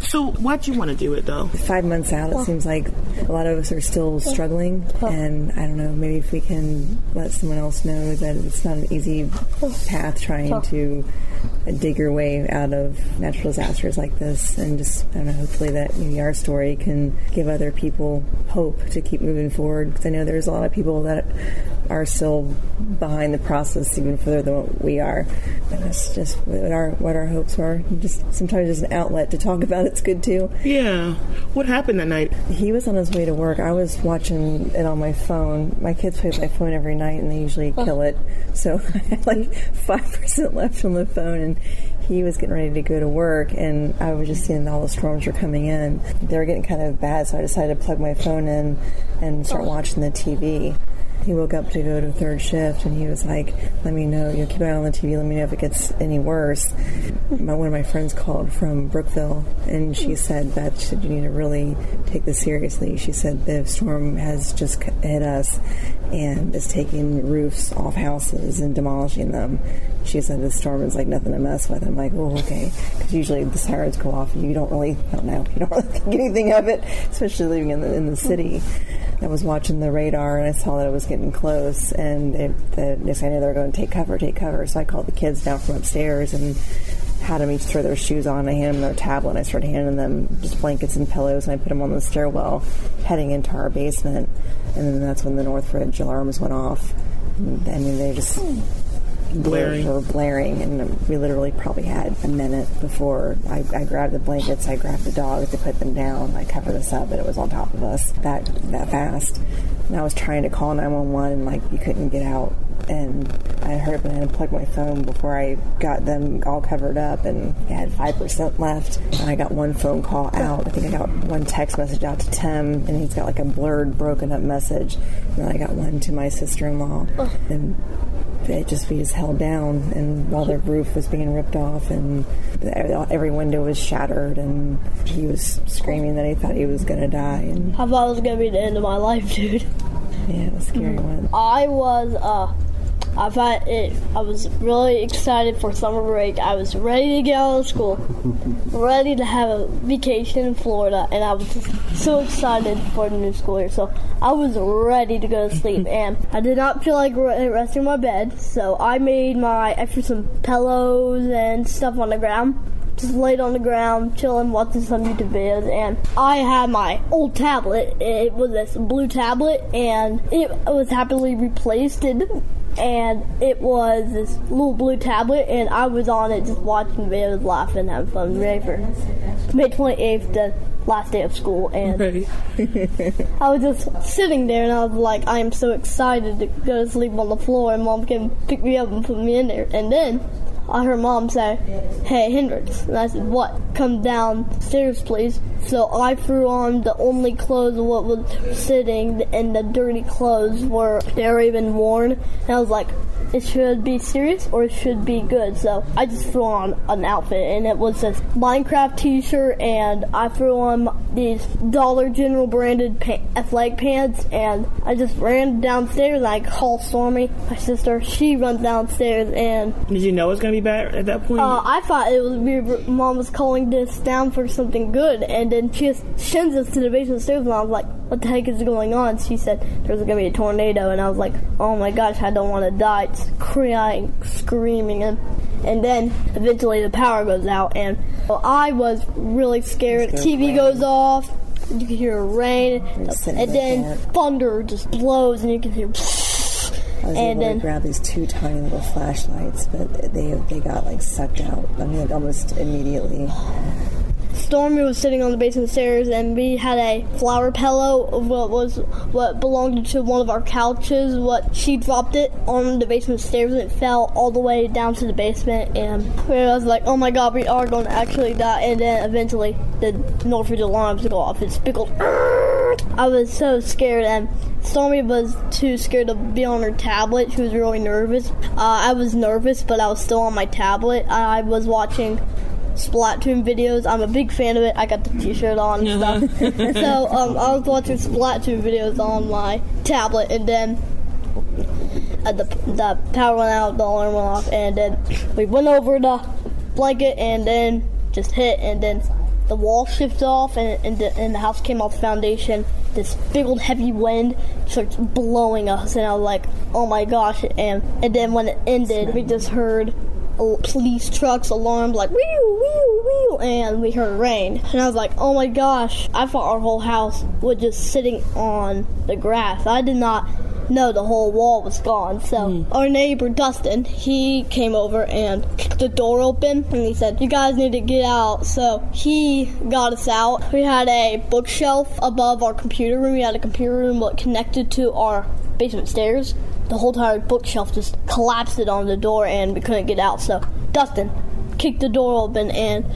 S1: So, why'd you want to do it though?
S7: five months out, it seems like a lot of us are still struggling. And I don't know, maybe if we can let someone else know that it's not an easy path trying to dig your way out of natural disasters like this. And just, I don't know, hopefully that maybe our story can give other people hope to keep moving forward. Because I know there's a lot of people that are still behind the process even further than what we are. And that's just what our what our hopes are. Just sometimes just an outlet to talk about it's good too.
S1: Yeah. What happened that night?
S7: He was on his way to work. I was watching it on my phone. My kids play with my phone every night, and they usually oh. kill it. So I had like five percent left on the phone, and he was getting ready to go to work, and I was just seeing all the storms were coming in. They were getting kind of bad, so I decided to plug my phone in and start oh. watching the TV. He woke up to go to third shift, and he was like, "Let me know. You know, keep an eye on the TV. Let me know if it gets any worse." My, one of my friends called from Brookville, and she said Beth, she said, you need to really take this seriously. She said the storm has just hit us, and is taking roofs off houses and demolishing them. She said the storm is like nothing to mess with. I'm like, oh, okay, because usually the sirens go off, and you don't really, I don't know, you don't really think anything of it, especially living in the in the city. I was watching the radar and I saw that it was getting close, and it, the next thing I knew they were going to take cover, take cover. So I called the kids down from upstairs, and had them each throw their shoes on. I handed them their tablet, and I started handing them just blankets and pillows, and I put them on the stairwell heading into our basement. And then that's when the Northridge alarms went off. And, I mean, they just
S1: Blaring.
S7: were blaring, and we literally probably had a minute before I, I grabbed the blankets, I grabbed the dogs to put them down, I covered us up, and it was on top of us that that fast. And I was trying to call 911, and like you couldn't get out. And I heard and I unplugged my phone before I got them all covered up, and I had five percent left. And I got one phone call out. I think I got one text message out to Tim, and he's got like a blurred, broken up message. And then I got one to my sister-in-law, and it just we just held down and while the roof was being ripped off and every window was shattered and he was screaming that he thought he was gonna die and
S8: I thought it was gonna be the end of my life, dude.
S7: yeah it was a scary one
S8: I was uh I thought it I was really excited for summer break. I was ready to get out of school. ready to have a vacation in Florida and I was just so excited for the new school year. So I was ready to go to sleep and I did not feel like re- resting in my bed. So I made my I threw some pillows and stuff on the ground just laid on the ground, chilling, watching some YouTube videos, and I had my old tablet. It was this blue tablet, and it was happily replaced. And, and it was this little blue tablet, and I was on it just watching videos, laughing, having fun. Ready for May 28th, the last day of school, and I was just sitting there, and I was like, I am so excited to go to sleep on the floor, and mom can pick me up and put me in there. And then I heard mom say, Hey, Hendrix. And I said, What? Come downstairs, please. So I threw on the only clothes what was sitting, and the dirty clothes were very even worn. And I was like, it should be serious or it should be good. So I just threw on an outfit, and it was this Minecraft T-shirt, and I threw on these Dollar General branded pa- athletic pants, and I just ran downstairs. And I called Stormy, my sister. She runs downstairs, and
S1: Did you know it was gonna be bad at that point?
S8: uh, I thought it was. Mom was calling this down for something good, and then she just sends us to the basement stairs, and I was like, "What the heck is going on?" She said there's gonna be a tornado, and I was like, "Oh my gosh, I don't want to die!" Crying, screaming, and and then eventually the power goes out, and well, I was really scared. TV
S7: rain.
S8: goes off. You can hear rain,
S7: sitting
S8: and then thunder just blows, and you can hear.
S7: I was
S8: and
S7: able
S8: then-
S7: to grab these two tiny little flashlights but they they got like sucked out I mean like, almost immediately
S8: Stormy was sitting on the basement stairs, and we had a flower pillow of what was what belonged to one of our couches. What she dropped it on the basement stairs, and it fell all the way down to the basement. And I was like, "Oh my God, we are going to actually die!" And then eventually, the Northridge alarms go off. It's spickled. I was so scared, and Stormy was too scared to be on her tablet. She was really nervous. Uh, I was nervous, but I was still on my tablet. I was watching Splatoon videos. I'm a big fan of it. I got the T-shirt on and stuff. so um, I was watching Splatoon videos on my tablet, and then uh, the the power went out, the alarm went off, and then we went over the blanket, and then just hit, and then the wall shifted off, and and the, and the house came off the foundation. This big old heavy wind starts blowing us, and I was like, "Oh my gosh!" And and then when it ended, we just heard police trucks, alarms like whew, whew, whew, and we heard rain. And I was like, oh my gosh, I thought our whole house was just sitting on the grass. I did not know the whole wall was gone. So hmm. our neighbor Dustin, he came over and kicked the door open and he said, You guys need to get out. So he got us out. We had a bookshelf above our computer room. We had a computer room connected to our basement stairs the whole entire bookshelf just collapsed it on the door and we couldn't get out. So Dustin kicked the door open and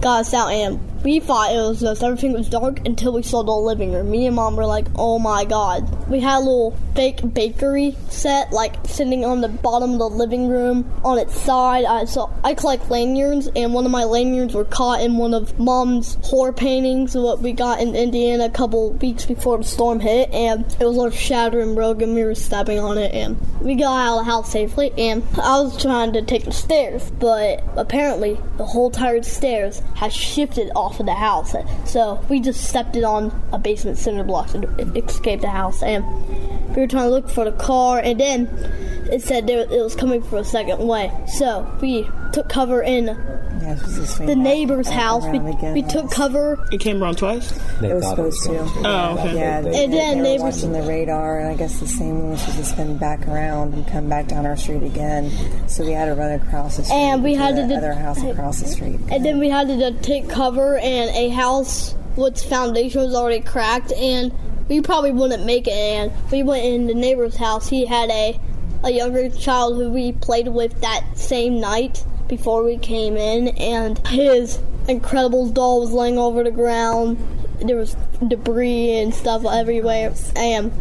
S8: got us out and we thought it was just everything was dark until we saw the living room. Me and mom were like, oh my god. We had a little fake bakery set like sitting on the bottom of the living room on its side. I saw I collect lanyards and one of my lanyards were caught in one of mom's horror paintings what we got in Indiana a couple weeks before the storm hit and it was all shattered and broken. We were stepping on it and we got out of the house safely and I was trying to take the stairs but apparently the whole tired stairs has shifted off of the house. So we just stepped it on a basement cinder block and escaped the house. And we were trying to look for the car and then it said there, it was coming from a second way. So we took cover in
S7: yeah guess was this
S8: the neighbor's house. We, we took cover,
S1: It came around twice.
S6: They
S7: It was
S6: thought
S7: supposed to.
S6: going
S1: Oh, okay.
S7: Yeah, they,
S8: And then
S7: they were
S8: neighbors-
S7: watching the radar, and I guess the same one was supposed to spin back around and come back down our street again. So we had to run across the street
S8: And we
S7: to
S8: had to
S7: the
S8: do-
S7: other house across the street.
S8: and then we had to take cover, and a house which foundation was already cracked, and we probably wouldn't make it. And we went in the neighbor's house. He had a a younger child who we played with that same night before we came in, and his Incredibles doll was laying over the ground. There was debris and stuff everywhere, and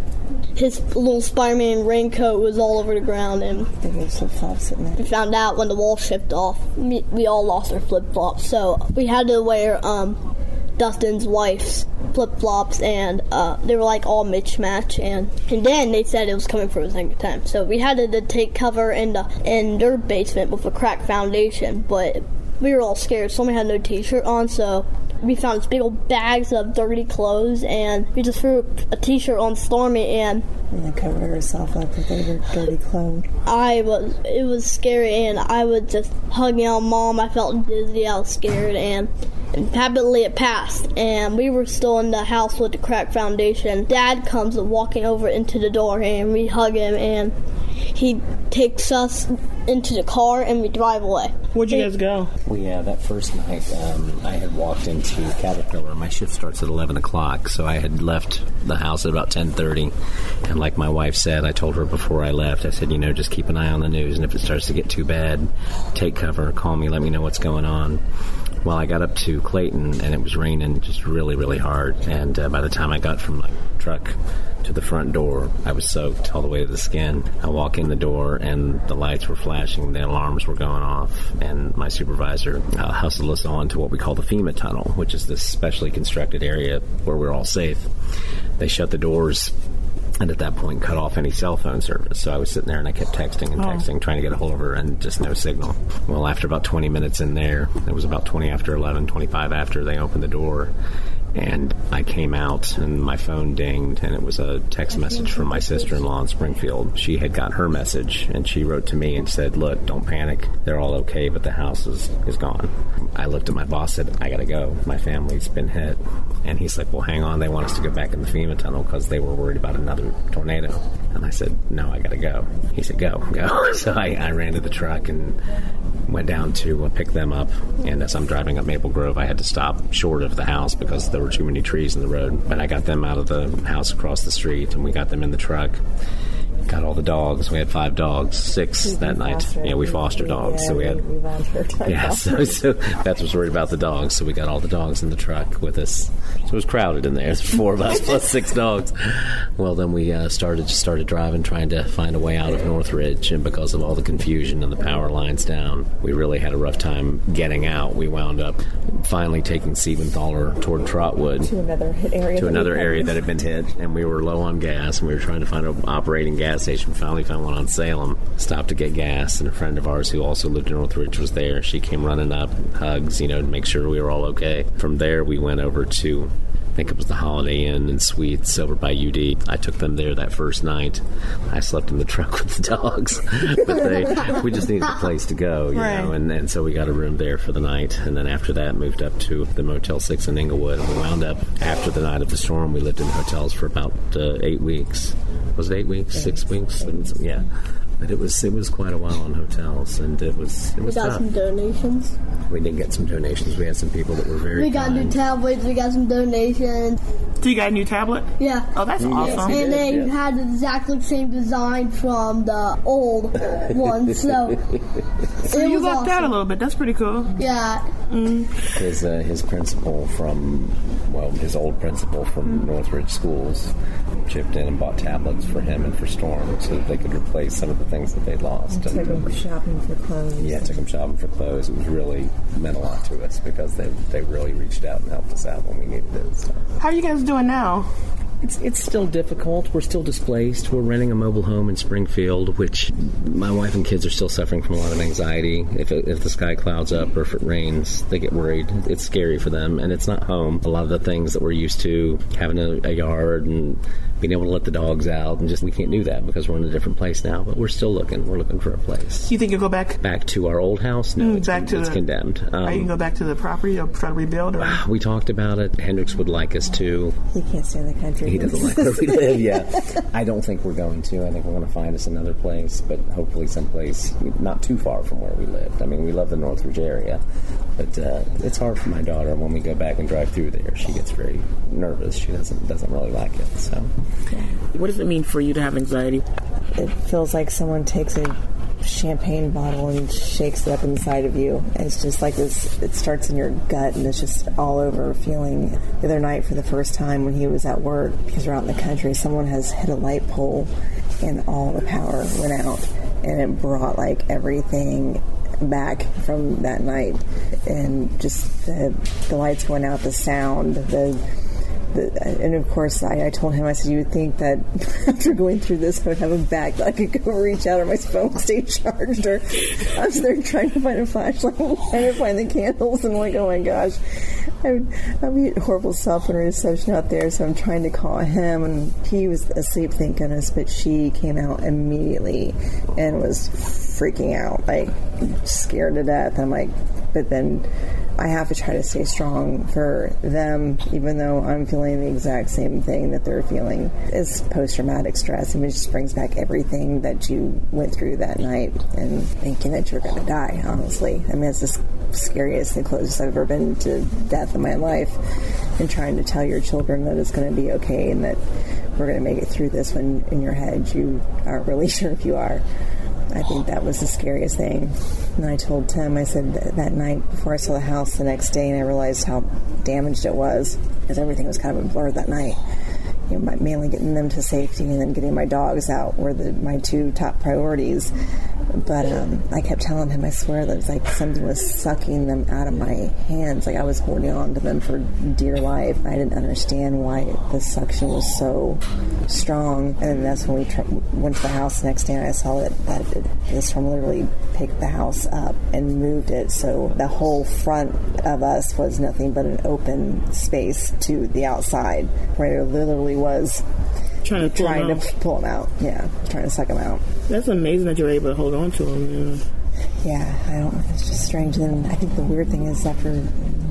S8: his little Spider-Man raincoat was all over the ground, and
S7: They were flip flops sitting there.
S8: we found out when the wall shipped off. We, we all lost our flip flops, so we had to wear um, Dustin's wife's flip flops, and uh, they were like all mismatch. And and then they said it was coming for the second time, so we had to, take cover in the in their basement with a cracked foundation. But we were all scared. Somebody had no t-shirt on, so. We found these big old bags of dirty clothes, and we just threw a t-shirt on Stormy, and
S7: And then covered herself up with her dirty clothes.
S8: I was it was scary and I was just hugging on mom. I felt dizzy, I was scared and and rapidly it passed and we were still in the house with the cracked foundation. Dad comes walking over into the door and we hug him and he takes us into the car and we drive away.
S1: Where'd you guys go?
S6: Well, yeah, that first night, um, I had walked into Caterpillar. My shift starts at eleven o'clock, so I had left the house at about ten thirty. And like my wife said, I told her before I left, I said, you know, just keep an eye on the news, and if it starts to get too bad, take cover, call me, let me know what's going on. Well, I got up to Clayton, and it was raining just really, really hard. And uh, by the time I got from my truck to the front door, I was soaked all the way to the skin. I walk in the door, and the lights were flashing, the alarms were going off, and my supervisor uh, hustled us on to what we call the FEMA tunnel, which is this specially constructed area where we're all safe. They shut the doors and at that point cut off any cell phone service. So I was sitting there and I kept texting and oh. texting, trying to get a hold of her, and just no signal. Well, after about 20 minutes in there, it was about 20 after 11, 25 after they opened the door. And I came out and my phone dinged, and it was a text message from my sister in law in Springfield. She had got her message, and she wrote to me and said, Look, don't panic. They're all okay, but the house is, is gone. I looked at my boss, said, I gotta go. My family's been hit. And he's like, Well, hang on. They want us to go back in the FEMA tunnel because they were worried about another tornado. And I said, No, I gotta go. He said, Go, go. So I, I ran to the truck and went down to uh, pick them up. And as I'm driving up Maple Grove, I had to stop short of the house because there were too many trees in the road. But I got them out of the house across the street and we got them in the truck. Got all the dogs. We had five dogs, six that night.
S7: fostered.
S6: Yeah, we foster dogs.
S7: Yeah,
S6: so we had
S7: we volunteered
S6: yeah, so, so Beth was worried about the dogs, so we got all the dogs in the truck with us. So it was crowded in there. There's four of us plus six dogs. Well, then we uh, started just started driving, trying to find a way out of Northridge, and because of all the confusion and the power lines down, we really had a rough time getting out. We wound up finally taking Siebenthaler toward Trotwood
S7: to another hit area.
S6: to another area that had been hit, and we were low on gas, and we were trying to find an operating gas station. Finally found one on Salem. Stopped to get gas, and a friend of ours who also lived in Northridge was there. She came running up, hugs, you know, to make sure we were all okay. From there, we went over to. I think it was the Holiday Inn and Suites over by UD. I took them there that first night. I slept in the truck with the dogs, but they we just needed a place to go, you
S1: Right.
S6: know, and, and so we got a room there for the night. And then after that, moved up to the Motel 6 in Englewood. And we wound up, after the night of the storm, we lived in hotels for about uh, eight weeks. Was it eight weeks? Six weeks? Yeah. But it was it was quite a while in hotels, and it was it
S8: We got
S6: tough.
S8: some donations.
S6: We did get some donations. We had some people that were very
S8: We got
S6: kind.
S8: new tablets. We got some donations.
S1: So you got a new tablet?
S8: Yeah.
S1: Oh, that's awesome.
S8: and they
S6: yeah.
S8: had the exactly same design from the old one. So,
S1: So
S8: it
S1: you
S8: was
S1: lucked out a little bit. That's pretty cool.
S8: Yeah,
S6: his uh, his principal from well his old principal from Northridge Schools chipped in and bought tablets for him and for Storm so that they could replace some of the things that they'd lost.
S7: Took
S6: And, uh,
S7: them shopping for clothes.
S6: yeah, took them shopping for clothes. It was really meant a lot to us because they they really reached out and helped us out when we needed it. So.
S1: How are you guys doing now?
S6: It's it's still difficult. We're still displaced. We're renting a mobile home in Springfield, which my wife and kids are still suffering from a lot of anxiety. If it, if the sky clouds up or if it rains, they get worried. It's scary for them, and it's not home. A lot of the things that we're used to, having a, a yard and being able to let the dogs out, and just we can't do that because we're in a different place now. But we're still looking. We're looking for a place.
S1: You think you'll go back?
S6: Back to our old house? No,
S1: Mm,
S6: it's,
S1: back to
S6: it's
S1: the-
S6: condemned. Um,
S1: Are you can go back to the property or try to rebuild? Or
S6: we talked about it. Hendrix would like us to.
S7: He can't stay in the country.
S6: He doesn't like where we live. Yeah, I don't think we're going to. I think we're going to find us another place, but hopefully someplace not too far from where we lived. I mean, we love the Northridge area, but uh, it's hard for my daughter when we go back and drive through there. She gets very nervous. She doesn't doesn't really like it. So
S1: what does it mean for you to have anxiety?
S7: It feels like someone takes a champagne bottle and shakes it up inside of you. It's just like this, it starts in your gut and it's just all over feeling. The other night, for the first time when he was at work, because we're out in the country, someone has hit a light pole and all the power went out. And it brought like everything back from that night. And just the, the lights going out, the sound, the the, and of course, I, I told him, I said, you would think that after going through this, I would have a bag that I could go reach out or my phone stay charged. Or I was there trying to find a flashlight, trying to find the candles, and I'm like, oh my gosh, I would, I'd be a horrible cell phone reception out there. So I'm trying to call him, and he was asleep, thank goodness. But she came out immediately and was freaking out, like scared to death. I'm like, but then I have to try to stay strong for them, even though I'm feeling the exact same thing that they're feeling. It's post traumatic stress. Mean, it just brings back everything that you went through that night and thinking that you're going to die, honestly. I mean, it's the scariest and closest I've ever been to death in my life. And trying to tell your children that it's going to be okay and that we're going to make it through this when in your head you aren't really sure if you are. I think that was the scariest thing. And I told Tim, I said that, that night before I saw the house the next day, and I realized how damaged it was because everything was kind of a blur that night. You know, mainly getting them to safety and then getting my dogs out were the, my two top priorities. But um, I kept telling him, I swear that it's like something was sucking them out of my hands. Like I was holding on to them for dear life. I didn't understand why the suction was so strong. And that's when we tr- went to the house the next day and I saw that, that it, the storm literally picked the house up and moved it. So the whole front of us was nothing but an open space to the outside where it literally was
S1: Trying to pull
S7: trying
S1: them out.
S7: to pull them out. Yeah, trying to suck them out.
S1: That's amazing that you're able to hold on to them. Yeah.
S7: Yeah, I don't. It's just strange. And I think the weird thing is after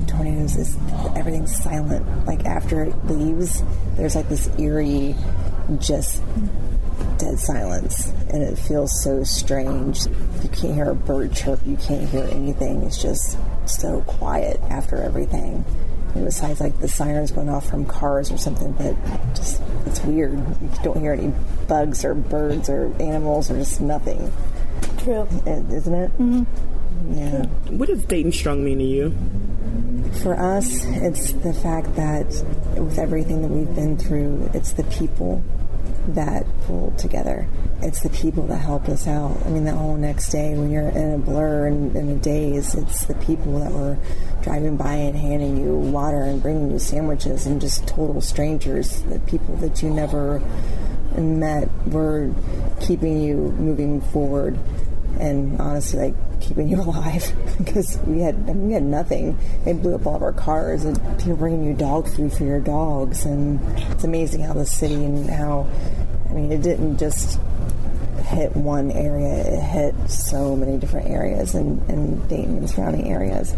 S7: tornadoes is everything's silent. Like after it leaves, there's like this eerie, just dead silence, and it feels so strange. You can't hear a bird chirp. You can't hear anything. It's just so quiet after everything. And besides, like the sirens going off from cars or something, but just it's weird. You don't hear any bugs or birds or animals or just nothing.
S8: True.
S7: It- Isn't it? Mm-hmm. Yeah.
S1: What does Dayton Strong mean to you?
S7: For us, it's the fact that with everything that we've been through, it's the people that pulled together. It's the people that helped us out. I mean, the whole next day when you're in a blur and in a daze, it's the people that were driving by and handing you water and bringing you sandwiches and just total strangers, the people that you never met were keeping you moving forward and honestly like keeping you alive because we had I mean, we had nothing. They blew up all of our cars and people bringing you dog food for your dogs and it's amazing how the city and how I mean it didn't just hit one area it hit so many different areas and, and Dayton and surrounding areas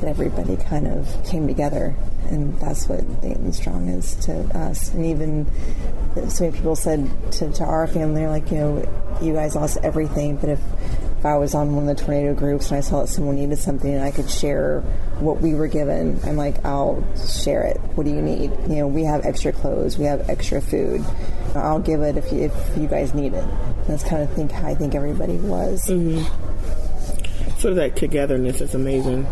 S7: that everybody kind of came together and that's what Dayton Strong is to us and even so many people said to, to our family like you know you guys lost everything but if if I was on one of the tornado groups and I saw that someone needed something and I could share what we were given, I'm like, I'll share it. What do you need? You know, we have extra clothes, we have extra food. I'll give it if you, if you guys need it. That's kind of think how I think everybody was. Mm-hmm.
S1: Sort of that togetherness is amazing.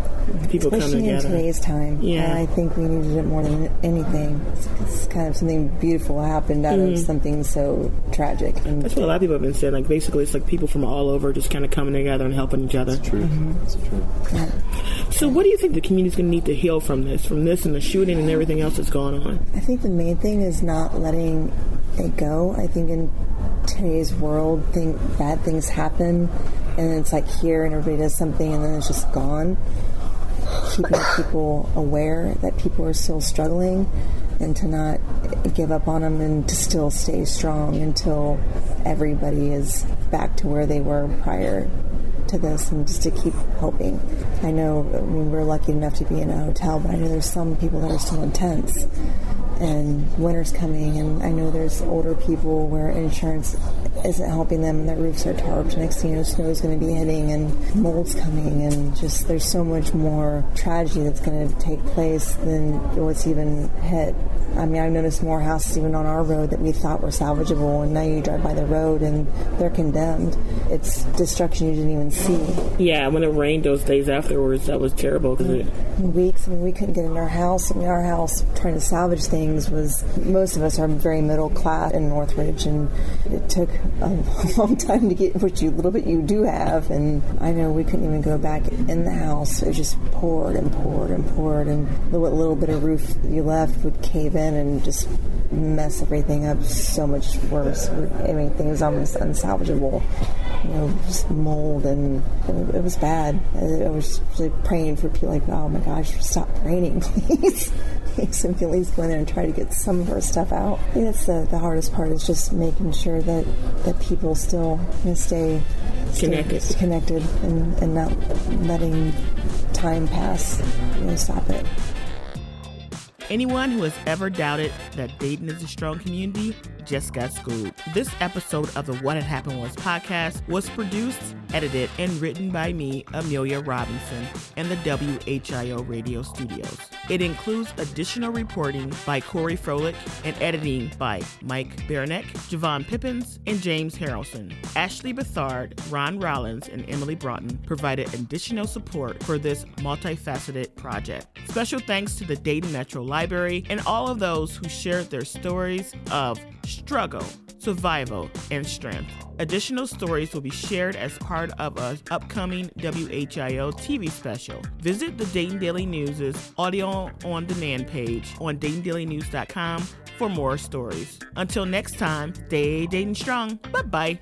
S1: People come
S7: Especially in
S1: together.
S7: today's time.
S1: Yeah.
S7: I think we needed it more than anything. It's, it's kind of something beautiful happened out of something so tragic. And
S1: Mm-hmm. That's what a lot of people have been saying. Like basically, it's like people from all over just kind of coming together and helping each other.
S2: That's True. That's true.
S1: So, what do you think the community's going to need to heal from this, from this and the shooting and everything else that's going on?
S7: I think the main thing is not letting it go. I think in today's world, think bad things happen, and it's like here, and everybody does something, and then it's just gone. Keeping people aware that people are still struggling. and to not give up on them and to still stay strong until everybody is back to where they were prior to this and just to keep hoping. I know, I mean, we're lucky enough to be in a hotel, but I know there's some people that are still in tents and winter's coming and I know there's older people where insurance isn't helping them and their roofs are tarped. Next thing you know, snow's going to be hitting and mold's coming and just there's so much more tragedy that's going to take place than what's even hit. I mean, I've noticed more houses even on our road that we thought were salvageable, and now you drive by the road and they're condemned. It's destruction you didn't even see.
S1: Yeah, when it rained those days afterwards, that was terrible. Cause it...
S7: Weeks, I mean, we couldn't get in our house. I mean, our house trying to salvage things was most of us are very middle class in Northridge, and it took a long time to get what you little bit you do have. And I know we couldn't even go back in the house. It just poured and poured and poured, and the little bit of roof you left would cave in and just mess everything up so much worse. I mean, things almost unsalvageable. You know, just mold and it, was bad. I was really praying for people like, oh my gosh, stop raining, please. So we can at least go in there and try to get some of our stuff out. I think that's the, the hardest part is just making sure that, that people still you know, stay,
S1: stay connected,
S7: connected and, and not letting time pass, you know, stop it.
S1: Anyone who has ever doubted that Dayton is a strong community just got schooled. This episode of the What Had Happened Was podcast was produced, edited, and written by me, Amelia Robinson, and the WHIO radio studios. It includes additional reporting by Corey Frolik and editing by Mike Beranek, Javon Pippins, and James Harrelson. Ashley Bethard, Ron Rollins, and Emily Broughton provided additional support for this multifaceted project. Special thanks to the Dayton Metro Library and all of those who shared their stories of struggle, survival, and strength. Additional stories will be shared as part of an upcoming WHIO TV special. Visit the Dayton Daily News' audio on demand page on DaytonDailyNews.com for more stories. Until next time, stay Dayton strong. Bye bye.